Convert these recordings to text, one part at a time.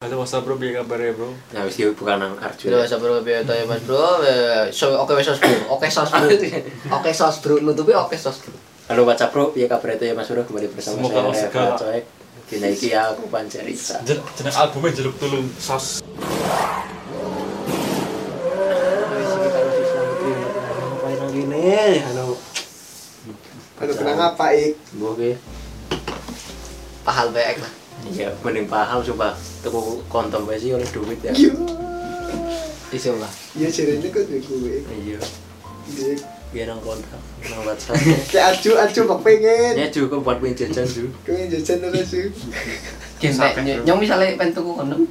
Halo Mas Bro, piye kabare Bro? Ya wis bukan nang Arjun. Sudah bisa bro, biar tanya mas bro, so oke sos bro, oke sos bro, oke sos bro, nutupi oke sos bro. Halo WhatsApp Bro, piye kabar itu ya Mas Bro kembali bersama Semoga saya Reva Coek. Dina iki aku Pancarita. Jen- Jeneng albumnya Jeluk Tulung Sos. Halo. Aduh, kenang apa, Ik? Mbok ki. Pahal baik lah. Iya, mending paham coba. Tuku kontom wae sih oleh duit ya. Iya. Isu lah. Iya, jarene kok duwe gue. Iya. Iya. Biar nang kontak, nang WhatsApp. Kayak aju, aju bak pengen. Ya cukup buat punya jajan ju. Pengen jajan dulu sih. Kita nyong misalnya pengen tuku kondom,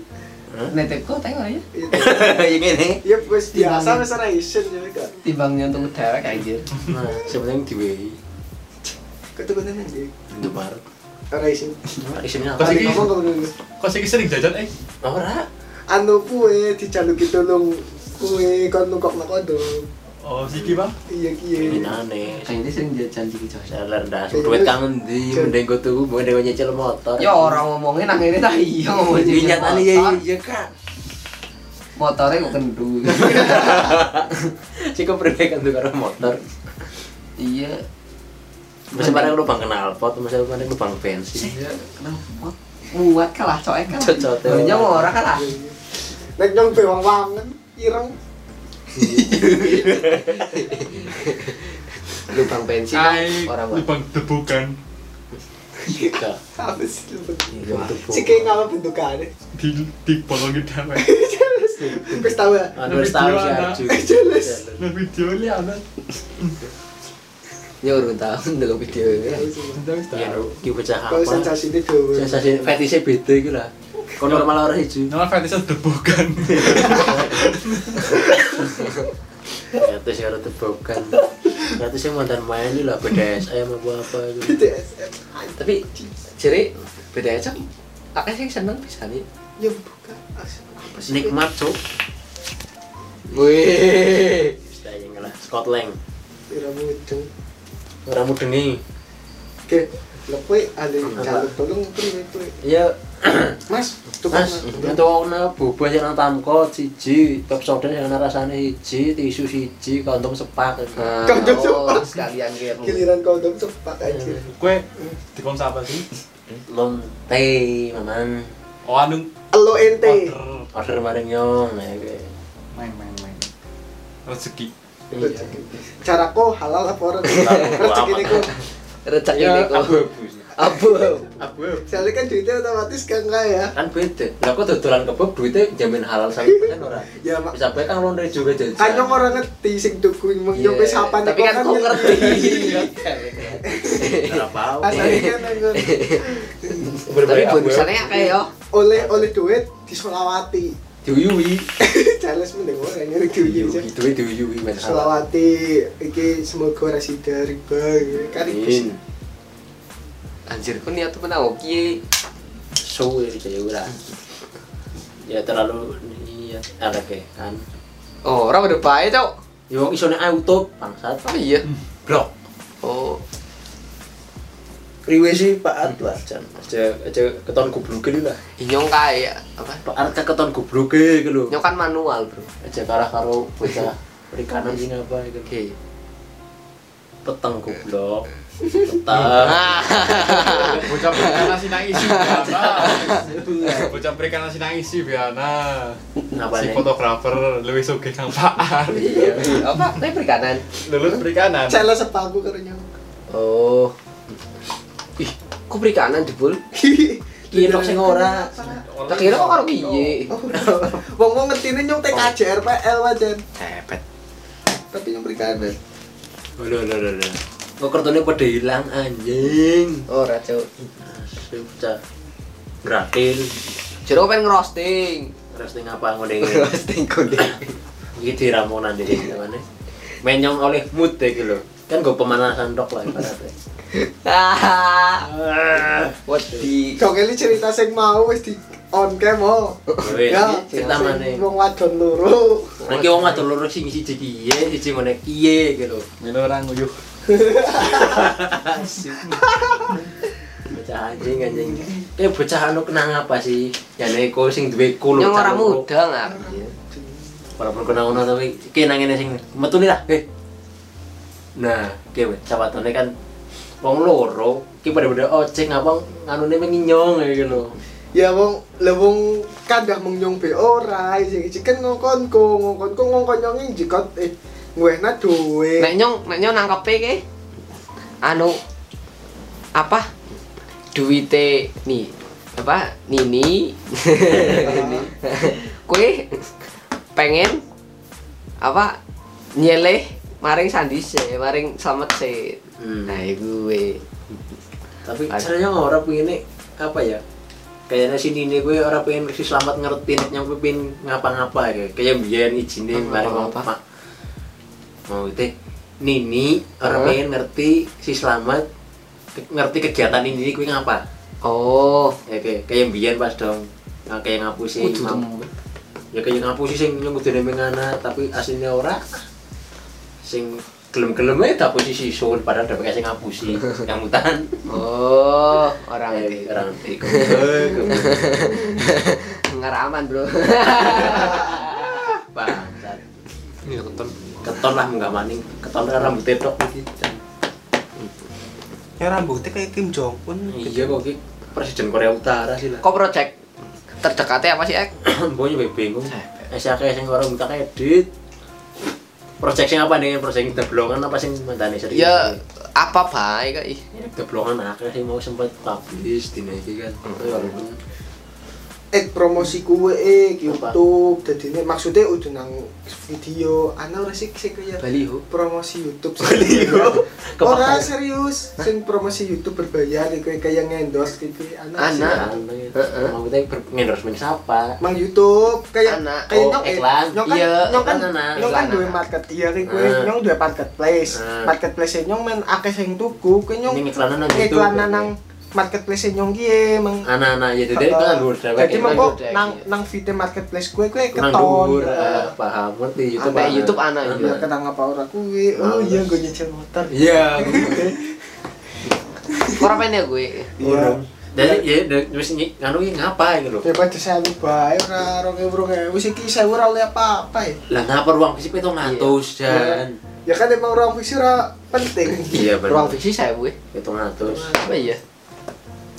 Hah? netep kok tengok aja. Ya ngene. Iya, bos biasa wis ora isen ya kan. Timbang nyentuh dewek aja. Nah, sebenarnya diwehi. Ketuku nang ndi? Itu baru. Ora apa? Kali ngomong ngomong dulu. Kok sih sering jajan eh? Ora. Anu kue dijaluki tolong kue kon nukok nak kodok. Oh, siki Bang. Iya Ini kiye. aneh. Kayaknya sering jajan jadi coy. Salar dah, duit kangen di mending gue tuh, mending gue nyicil motor. Ya orang ngomongin nang ini tak iya ngomongin Iya ya motor. iya kak. Motornya kok kendu. Kok perbaikan tuh karena motor. Iya. Masa pada lubang knalpot, masa pada lubang bensin. Iya, kenapa? Muat kalah coy kan. Cocok, teh. Banyak orang kalah. Nek nyong pe wang wangen ireng. Lubang bensin Ai, orang lubang debukan Iya. Apa sih lu? Iya, tuh. Si kayak ngapa bentukannya? di di bolongin damai. Wis tahu ya? Anu wis tahu sih Video. Jelas. Nah videonya ada. Ya urung tahu ndelok video ini. Iya, nu, ki Kalau apa? sensasi dulu. Sensasi fetisnya beda iki lah. Kok normal orang hiji. Nama fetishnya debukan. Fetis karo tebakan. Fetis yang mantan main ini lah BDSM apa apa itu. BDSM. Tapi beda aja. Akeh sing seneng bisa nih. Ya bukan. Nikmat cuk. Wih. Wis ta yang lah Scotland. Ira mudeng. Ora mudengi. Oke, lho Apa? jaluk tolong priwe kowe. Ya Mas, tukang Mas, ngetokno bubah sing nang tamkot siji, top soda sing rasane siji, tisu siji, kondom sepak. Kondom Oh, sepak. sekalian gitu. giliran kondom aja. Kue dikon apa sih? Lonte, Maman. Oh anu Elo ente. order. Maring nyong nah. Main main main. Rezeki. Iya. Caraku halal apa ora? Halal, Rezeki niku. Rezeki Ya, niku. abu-abu. Abu. Abu. Soalnya kan duitnya otomatis kan ya. Kan beda. Lah kok dodolan kebab duitnya jamin halal 100% ora. Ya mak Bisa bae kan lonte juga jajan. kan nyong orang ngerti sing tuku mung Iya, yo wis apa Tapi kan kok ngerti. Ora pau. Asale kan Tapi bonusannya akeh yo. oleh oleh duit disolawati. Mending ora nyari duit aja. Duit diuyui men. Selawati iki semoga ora sida riba kan Amin. Anjir kok niat temen aku kiye. Suwe iki ya ora. Ya terlalu iya ada ke kan. Oh, ora udah bae, Cok. Ya wong isone auto bangsat. Oh iya. Blok. Oh, Riwe sih Pak At lah jan. Aja aja keton gobloke lho lah. inyong kayak apa? Pak At kan keton gobloke iki lho. Nyong kan manual, Bro. Aja kalah karo bocah perikanan ini apa itu. Oke. Peteng goblok. Peteng. Ah. Bocah berikan nasi nang isi biana. Bocah berikan nasi nang isi biana. Si fotografer lebih suge kang Pak. Iya. Apa? Ini perikanan. Lulus perikanan. Jales sepaku karo nyong. Oh. Kok perikanan jebul? Kira sing ora. Tak kira kok karo piye? Wong wong ngertine nyong TKJ RPL wajan. Cepet. Tapi nyong perikanan. Lho lho lho lho. Kok kartune pada hilang anjing. Ora, Cok. Asli bocah. Gratil. Jero pengen ngerosting. Roasting apa ngene. Ngerosting kuning. Iki diramonan dhewe gimana? Menyong oleh mood deh gitu. Kan gue pemanasan dok lah ibaratnya. Wedi. Kok ini cerita sing mau wis di on cam oh. Wis, Ya, cerita mana? Wong wadon loro. Nanti wong ngatur loro sing siji kiye, siji ngene kiye gitu. Milo orang nguyuh. Bocah anjing anjing. kayak bocah anu kenang apa sih? Ya neko sing duwe kulo. Yang orang muda nggak? Walaupun kenang ngono tapi ki nang ngene sing metu nih lah. Eh. Nah, ki wis sawatone kan wong loro ki pada-pada ojek ngapa nganune menginyong gitu lho. Ya wong lah wong kandah mengyong be ora, sing iki kan ngongkonku, ngongkonku ngongkon nyongi jikot eh ngwehna duwe. Nek nyong, nek nyong nangkepe ke anu apa? Duite nih apa Nini kue pengen apa nyeleh maring Sandi se maring selamat se Hmm. nah gue Tapi Ada. sebenarnya orang pengen apa ya? Kayaknya si Nini gue orang pengen si selamat ngertiin yang pengen ngapa-ngapa ya. Kayak biyen izine Hmm, mari ngomong apa-apa. Pak. Mau itu Nini orang Hmm. pengen ngerti si selamat ke- ngerti kegiatan ini gue ngapa. oh Ya kayak kayak pas dong. Nah, kayak ngapusi Kudu mam- temen. ya kayak ngapusi sing nyebutine mengana tapi aslinya ora sing gelem-gelem ae tak posisi sul padahal udah pakai sing ngapusi. Yang mutan. Oh orang Eh, itu orang ngerti. Eh, ngeraman bro. Bangsat. Iya keton. keton lah nggak maning. Keton kan rambutnya tok. Ya rambutnya kayak Kim Jong Un. iya kok ki. Presiden Korea Utara sih lah. Kok project terdekatnya apa sih ek? Mboknya bae bingung Esya kayak sing orang minta edit Sing apa nih? Yang deblongan apa sing mantane serius? ya apa baik kok ih deblongan sing mau sempat publish iki kan. Walaupun eh promosi kuwe eh YouTube dadine maksudnya udah nang video ana ora sih sing kaya baliho promosi YouTube baliho ora Kepakai. serius sing promosi YouTube berbayar kayak kayak ngendorse gitu ana sih. Ana. Heeh. Mau kita ber- endorsement siapa? Mang YouTube kayak Ana. kayak Oh, nyong eh, iklan. kan Iya, nyong kan nyong kan duwe ana. market iya kayak gue Ah. nyong duwe marketplace marketplace nyong men akeh sing tuku kayak Ini nang YouTube. iklanan nang marketplace nyong kiye mang Anak-anak ya jadi kan dewek. Jadi Emang mengko gede, nang iya. nang video marketplace gue gue nang keton. Heeh. eh, paham ngerti YouTube. Ana. YouTube ana, Ana. iya. Ya kenang apa ora kuwi. Oh iya gue nyicil motor. Iya. Ora pengen ya gue. Iya. Jadi ya wis nyi- nganu iki ngapa iki lho. Ya pada saya bae ora rong ewu rong ewu wis iki saya ora oleh apa-apa ya. Lah ngapa ruang fisik itu ngatus dan Ya kan emang ruang visi ora penting. iya bener. Ruang fiksi saya gue. itu ngatus. Apa iya?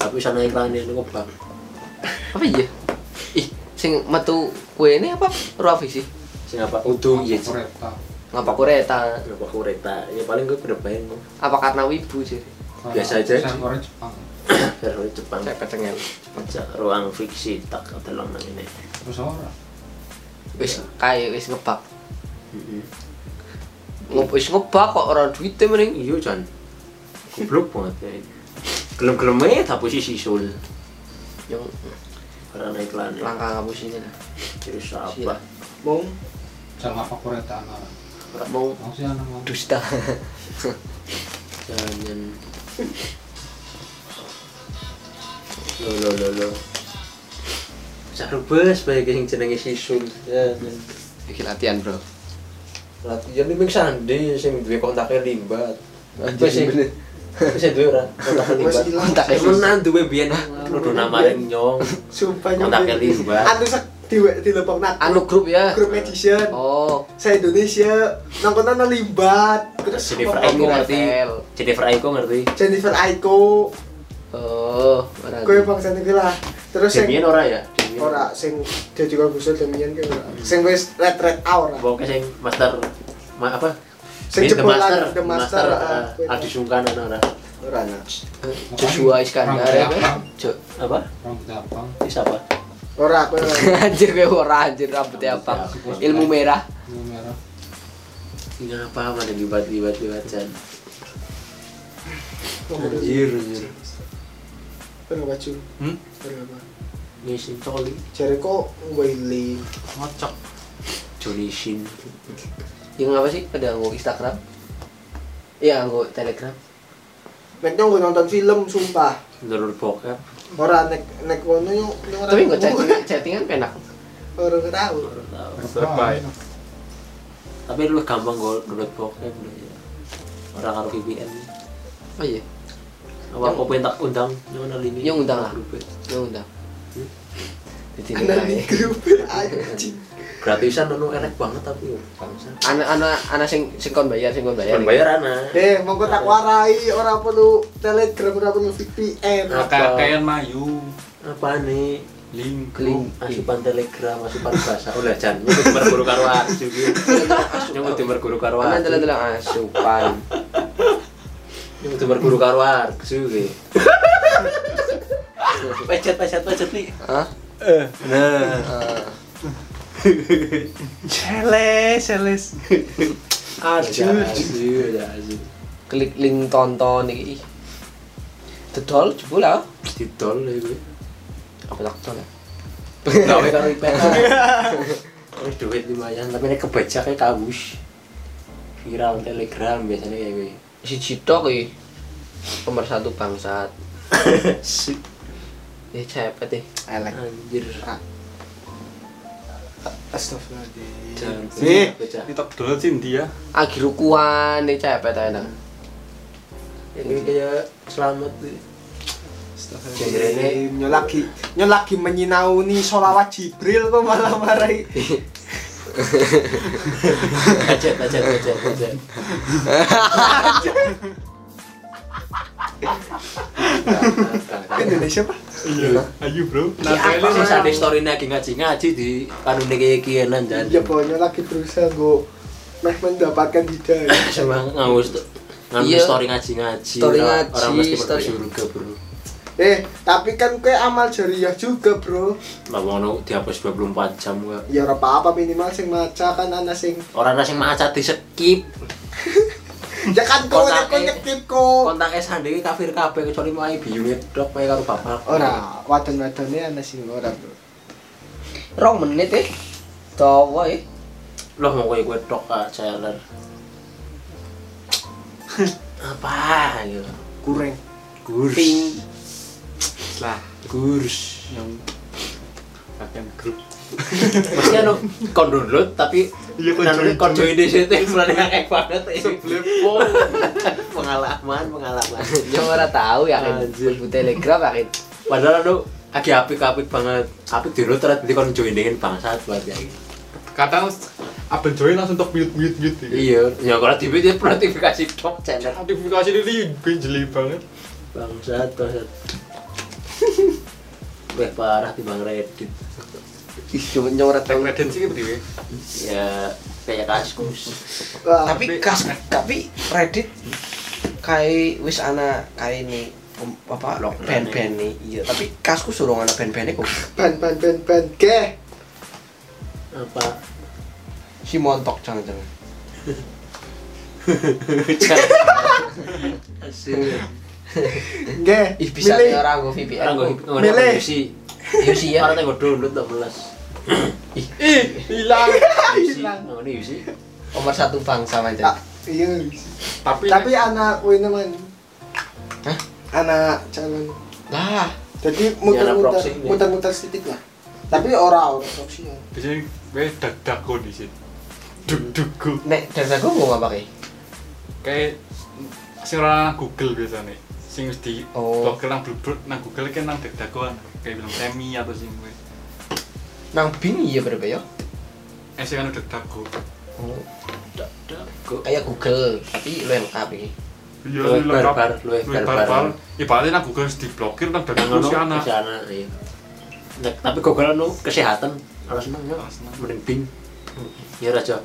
Tapi sana iklan ini kok bang. Apa iya? Ih, sing metu kue ini apa? Ruang fiksi. Sing apa? Udung iya. sih. Kereta. Ngapa kureta? Kenapa kureta? Ya paling gue bermain kok. Apa karena wibu sih? Biasa aja. Saya orang Jepang. Versi Jepang. Saya kecengel. Aja ruang fiksi tak telung nang ini. Terus ora. Wis kayak wis ngebak. Heeh. Ngep wis ngebak kok orang duitnya mending. Iya Jan. Goblok banget ya. Gelem-gelem aja tak posisi sul. Yang Karena iklan ya. langkah ngapus ini lah. Jadi Siap. apa? Mong Jangan apa kereta anak. Mau Mau sih anak mau. dusta. Jangan. Lo lo lo lo. Sarubes bae sing jenenge sisul. Jangan. Iki latihan, Bro. Latihan ini sandi sing duwe kontake limbat. Anjir, Wis duwe ora limbat. ilang. Kontak Temenan duwe biyen nuduh namaring nyong. Sumpah Kontaknya limbat. Anu sak di di lepok nak. Anu grup ya. grup edition. Oh, Saya Indonesia nang kono nang limbat. Terus Jennifer Aiko ngerti. Jennifer Aiko ngerti. Jennifer Aiko. Oh, berarti. Kowe bangsa iki lah. Terus sing Demian ora ya? Ora sing dadi kongusul demian ki ora. Sing wis red red hour. Pokoknya sing master ma, apa? Sing jebolan, Master, The Master, ah, ah, Adi Sungkan ana ora. Ora ana. Joshua Iskandar ya? Jo. Apa? Rambut abang. Siapa? Ora kowe ora. anjir gue ora anjir rambutnya apa? Ilmu merah. Ilmu merah. Ini apa mana libat-libat libat Jan. Anjir, anjir. Ora baju. Hmm? Ora apa. Nishin Toli, Jare kok Willy. ngocok. Johnny Shin. Yang apa sih? Pada nggo Instagram? Iya, nggo Telegram. Nek nyong gue nonton film sumpah. Menurut bokep. Ora nek nek kono yo. Tapi nggo chatting, chattingan penak. Ora tahu. Baru tahu. Terbaik. Tapi lu gampang gue menurut bokep. lu ya. Orang karo VPN. Oh iya. apa apa pengen tak undang yang nang ini Yang undang lah. Grup. Ya undang. Anak di grup anjing gratisan nono enak banget tapi Anak-anak anak sing sing kon bayar, sing kon bayar. Kan bayar anak eh monggo tak warai ora perlu telegram ora perlu VPN? Kakek Mayu. apa nih Link. Link. asupan telegram asupan bahasa ulah jan nyebut merguru karo asu iki nyebut merguru karo Ana asu delok-delok asupan. nyebut merguru karo asu iki pecet pecet pecet nih Hah? nah Eh, Celes, celes. asu klik link tonton iki. Dodol jebul lah. didol iki Apa tak dodol? ya? gawe karo IPK Wis duit lumayan tapi nek kebaca kayak kabus viral telegram biasanya kayak gue Si Cidok iki. Nomor satu bangsat. Ya cepet deh. elek anjir astagfirullahaladzim. Sih dia. Agi rukuan nih cepet enak. ini kayak selamat nih Astagfirullahaladzim. Nyo lagi Nyo lagi menyinauni sholawat Jibril kok malah marahi Bacet, bacet, bacet, bacet. Indonesia pak Iya. Ayo bro. Nah, Nah, sih sade story lagi ngaji ngaji di kanune kayak kianan jan. Ya pokoknya lagi berusaha gue Meh mendapatkan hidayah Sama ngawus tuh. Ngambil Iya. story ngaji ngaji. Story orang- ngaji, Orang mesti story- surga bro. Eh tapi kan kue amal jariah juga bro Lah ngono dihapus 24 jam gua. Ya ora apa-apa minimal sing maca kan ana sing Orang nasi maca di skip. Ya kan kok Kontake- kok nyekip kok Kontaknya sandi kafir kabeh kecuali mau biu dok kayak karo bapak. Ora wadon-wadone ana sing ora bro Rong menit eh. Dawa eh. Loh mau gue gue tok kak channel. Apa ya? Kurang. Ping. lah Gurs. yang kakek grup. Mesti anu kon download tapi Iya, kon join. kon join di situ mulai kayak banget ya. Seblepo. pengalaman pengalaman. Yang ora tahu ya kan. Bu Telegram ya kan. Padahal anu lagi apik-apik banget. Apik di terus di kon join dengan bangsat buat ya. Kadang abang join langsung tok mute mute mute. gitu. Iya, ya kalau di video notifikasi tok channel Notifikasi ini benjeli banget. bangsat bangsat. Weh parah di bang Reddit. Ih, cuma nyoret Yang Reddit sih berdiri. Ya kayak kaskus. Tapi kas tapi Reddit kayak wis ana kayak ini apa Lockdown band-band nih iya tapi kasku suruh ana band-band kok. Ban ban ban ban ke. Apa? si montok jangan-jangan. Ih bisa nih orang gue VPN Orang gue kok. Iya sih ya Orang tengok download tak belas. Ih, hilang. Hilang. Oh ini sih. nomor satu bangsa macam iya Tapi tapi anak kuwi man Hah? anak calon lah jadi muter-muter muter-muter sedikit lah tapi ora ora proxy ya. biasanya gue dak dako di sini. Duk duk duk. nek dari aku mau apa kayak Kayak sing ora nang Google biasanya. Sing wis di Oh. blogger nang blog nang Google kan nang dak dakoan. Kayak bilang semi atau sing gue. nang bing iya berapa ya Eh sing anu dako. oh, kok. kayak Google tapi lu lengkap ini Iya, ini lengkap. Luwih barbar. Ibaratnya nang Google wis diblokir nang dako si anak. Si anak iya. Nah, tapi Google anu kesehatan harus seneng ya. Mending Bing. Ya raja.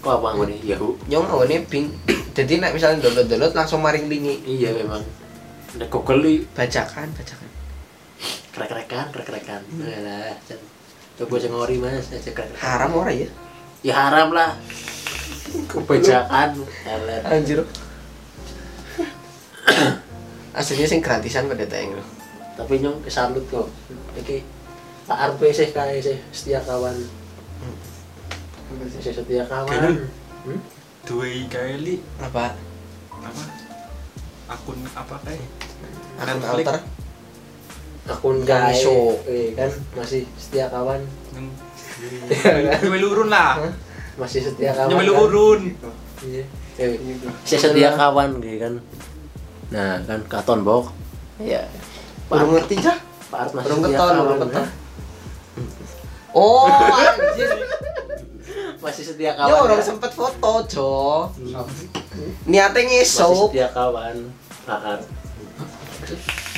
Kok apa ngene Yahoo? yang mau ini bing jadi nek misalnya download download langsung maring lingi Iya memang. Nek Google li bacakan bacakan krek-krekan, krek-krekan. Alah, jan. Coba aja ngori Mas, aja krek. haram ora ya Ya haram lah. Kebajakan. Anjir aslinya sing gratisan pada tayang lo Tapi nyong kesalut kok. Iki Pak RP sih kae sih setia kawan. Sih setia kawan. Kayaknya- Hmm? Dua kali apa apa? Akun apa kayak? akun Netflix. alter Akun. Eh, kan masih setia kawan. Nang Nyemil urun lah. Masih setia kawan. Nyemil kan? urun. Iya. Saya setia kawan gitu kan. nah kan katon bok ya Belum ngerti cah. Pak Art masih setia keton, kawan, belum keton. Oh, anjir. Masih setia Ya kawan orang ya. sempet foto, Jo. Niatnya masih ngesuk. setia kawan Pak Art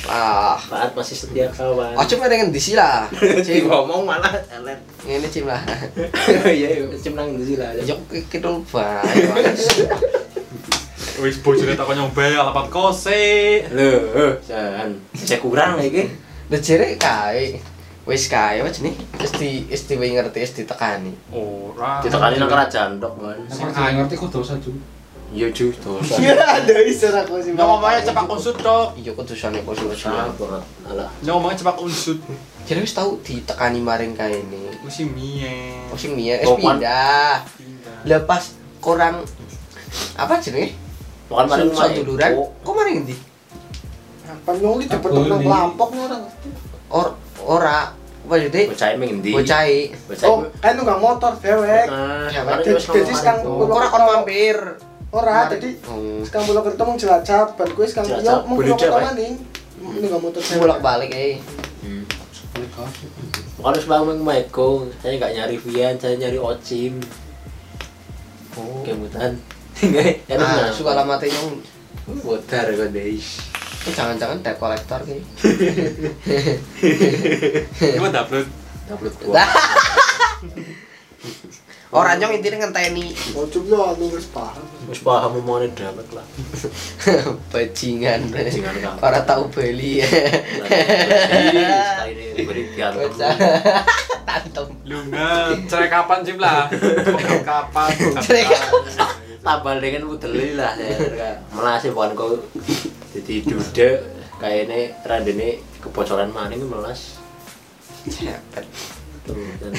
Ah, Pak Art masih setia kawan Oh cuma dengan di sini lah. Cim, ngomong malah elet ini cim lah. iya iya cem nang ndi lah Jok kidul bae. Wis bojone tak nyoba alamat kose. lho jan saya kurang iki Lah jere kae. Wis kae wis nih. Wis di wis di ngerti wis ditekani. Ora. ditekani nang kerajaan tok kan Sing ngerti kok dosa ju. iya ju dosa Iya, ada istilah aku sih. Ngomongnya cepak unsut tok. Iya kudusane kok sudah banget alah ngomongnya cepak unsut. Jadi wis tau ditekani maring kae ini. Wis mie. Oh wis Topan. pindah. Lepas kurang apa jenenge? bukan maring sun duluran. Kok maring endi? Apa nyong di cepet nang pelampok orang. Or ora maksudnya bocah emang endi bocah bocah Oh, kan nggak motor dewek. nah Ya, jadi- jadi sekarang ora kon mampir. Ora, jadi Oh. sekarang bolak kereta mau jelajah, ban sekarang yo mau kereta dewek. maning. Ini nggak motor bolak balik eh. Hmm. Bukan harus bangun Maiko, saya nggak nyari Vian, saya nyari Ocim. Oh. Kemutan. Enggak, ya Ah, nah, suka alamatnya nyong. Bodar kok deh. Eh, jangan-jangan debt collector ki. Gimana? Upload gua. Orang nyong intinya ngenteni Oh, coba lu wis paham. Wis paham mau dapat lah. bajingan. Bajingan kamu. Orang tahu beli ya. Ini beri diantem. Tantem. Lu nggak cerai kapan sih lah? Cerai kapan? Cerai Tambal dengan mudeli lah ya. Melasi bukan kau jadi duda kayak ini randene kebocoran maning melas. Cepet. Tuh. kan.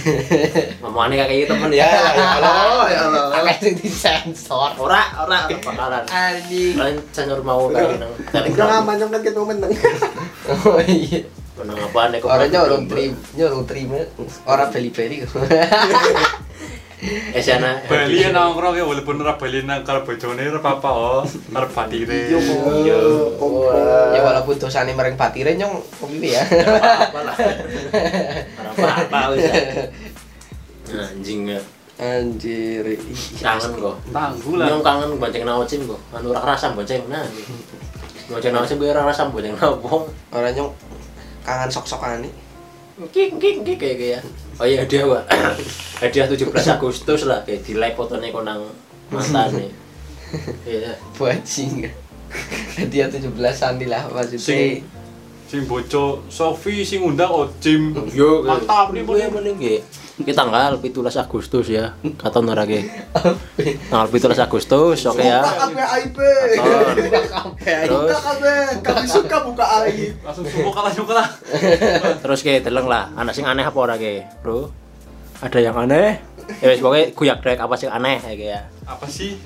Mamane kayak gitu temen ya. Ya Allah, ya Allah. Akeh sing disensor. Ora, ora bakalan. Anjing. Kalian sensor mau kayak nang ngaman nyong kan kita menang. Oh iya. Menang apaan ya? Orang nyorong terima, nyorong terima. Orang beli-beli. Eh sana. Bali ya nongkrong ya walaupun ora Bali nang karo bojone ora apa-apa oh. Karo batire. Yo, Yo. Ya walaupun dosane mereng patire nyong pemilih ya. apa lah. Ora apa-apa wis. ya. Anjing ya. Anjir. Kangen kok. Tangguh lah. Nyong kangen bonceng naocim kok. Anu ora rasa bonceng nah. Bonceng naocim gue ora rasa bonceng nawong. Orang nyong kangen sok-sokan nih. Kik kik kik kayak kayak. Oh iya hadiah Pak. Hadiah 17 Agustus lah kayak di live fotone konang mantane. Iya. Bajing. Dia 17-an nih lah maksudnya. Sing sing boco Sofi sing undang Ocim. Yo, Mantap nih, gue mending ge. Kita tanggal 17 Agustus ya. Katon ora ge. Tanggal 17 Agustus oke ya. Buka. Katon. Terus Buka kami suka buka aib. Langsung sumo kalah sumo kalah. terus ge deleng lah. Anak sing aneh apa ora ge, Bro? Ada yang aneh? Ya wis pokoke guyak dek apa sing aneh ya ge ya. Apa sih?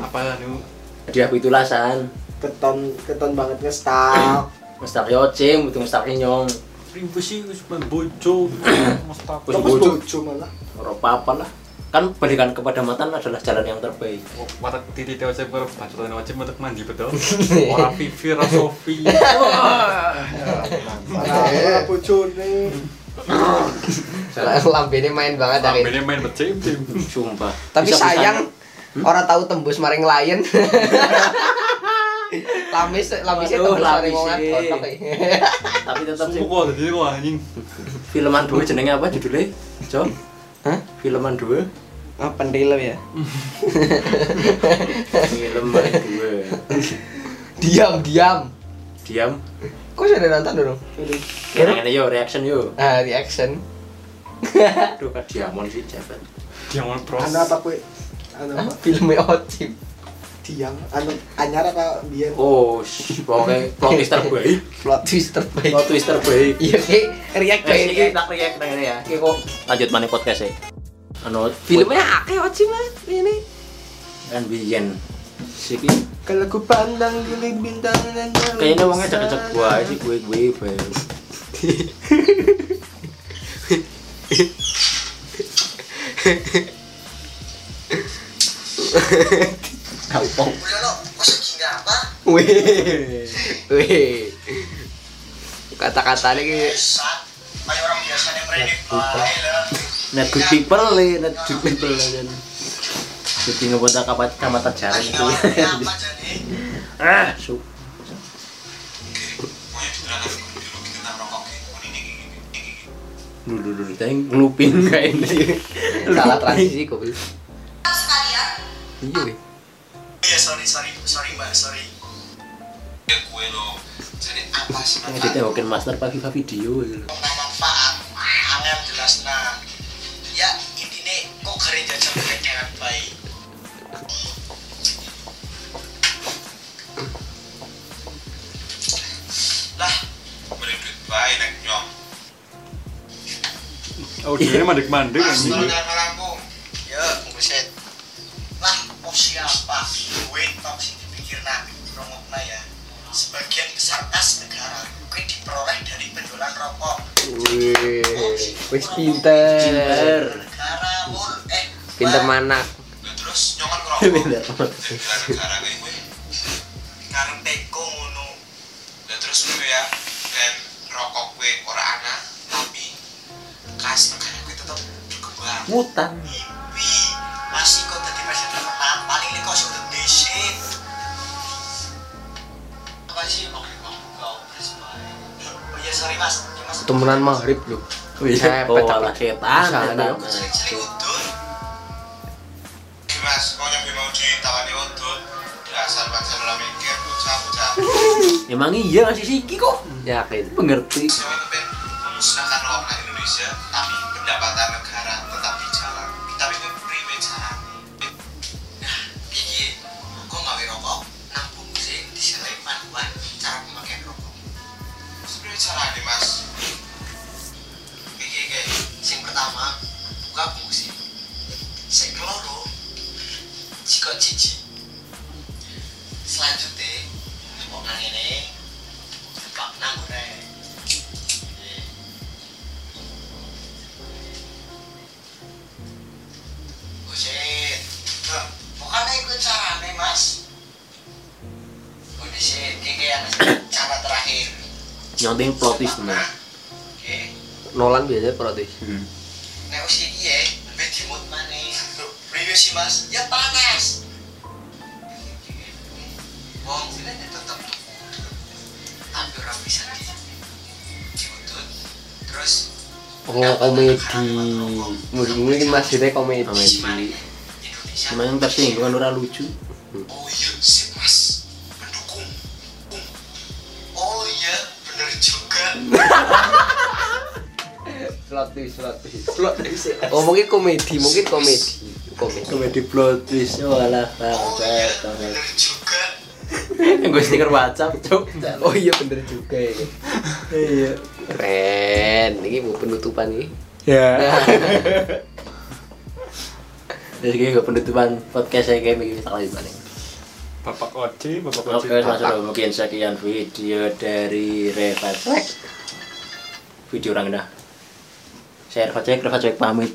Apa anu? Hadiah pitulasan. Keton keton banget ngestak. Mestak yo cim, butuh mestak nyong. Rimbu sih wis bojo. Wis Terus bojo. bojo malah. Ora apa-apa lah. Kan berikan kepada mantan adalah jalan yang terbaik. Watak titi teo saya berbacotan Ocim untuk mandi betul. Orang Vivi, orang Sofi. Malah bojone. Lambene main banget dari. Sampai main becim cim. Sumpah. Tapi sayang orang tahu tembus maring lion. Lamis lamisnya lamis sih. kotok eh. tapi tetap sih kok jadi kok anjing. filman dua jenenge apa judulnya Jo Hah? filman dua Ah, pendil ya. filman dua Diam, diam. diam Kok sudah nonton dulu? kira ini yo reaction yo Ah, reaction. aduh kan diamond sih cepet Jangan pros. Anu apa kue? Anu apa? Filmnya Ocim. Diam. Anu anyar apa biar? oh sh- pokoknya plot twist terbaik Plot twist terbaik. plot twist terbaik Iya, kayak react kayak sih, ini. tak react nang ini ya Iki kok lanjut mana podcast ya anu Filmnya akeh Ocim lah ini. kan biyen siki Kalau ku pandang gili bintang dan kayaknya wongnya cek-cek gua sih gue gue bae Apa? Apa? Wih. Wih. Kata-katanya ki Kayak orang biasanya mereka baik lah. net good people le net good people le kan jadi ngebuat kapat kamata jalan itu Apa jadi? ah su dulu kayak dulu tadi ngelupin kayak ini salah transisi kok. Sekalian. Iya. Iya sorry sorry sorry mbak sorry. Ya gue lo. Jadi apa sih Ini ditengokin master pak Viva video gitu manfaat angin jelas. Nah ya intinya kok keren jajan dengan baik? Lah duit baik nek nyong. Audionya mandek-mandek mas anjing. Wis pinter. pinter eh mana? Terus nyongan ngerokok Pinter. Karena teko ngono Lah terus gue ya Dan rokok gue ora ana Tapi Kas negara gue tetap berkembang ngutang Ipi Masih kok tadi presiden menang Paling ini kok sudah desit Apa sih mau ngomong kau Oh iya sorry mas Ya, mas Temenan maghrib lu. Cepet, oh tapi. setan Mas, mau ditawani Dasar mikir bocah-bocah emang iya masih siki kok? Yakin. pengerti nyonting plot twist teman Oke Nolan biasanya protes. Nek wis iki ya, lebih dimut maneh. Loh, priwe sih Mas? Ya panas. Wong sini tetep tapi ora bisa di diutut. Terus Oh komedi. Mungkin maksudnya komedi. Komedi. Yang tersinggung kan ora lucu Oh iya sih Plot twist, plot twist. Plot twist. Oh mungkin komedi, mungkin komedi. Komedi. komedi plot twist oh alah Oh yang gue stiker WhatsApp cuk Oh iya bener juga ini. iya Keren. Ini mau penutupan nih. ya jadi kayak penutupan podcast saya kayak begini sekali paling Bapak Oci, Bapak Oci. Oke, sudah mungkin sekian video dari Reva Cek. Video orang dah. Saya Reva Cek, Reva Cek pamit.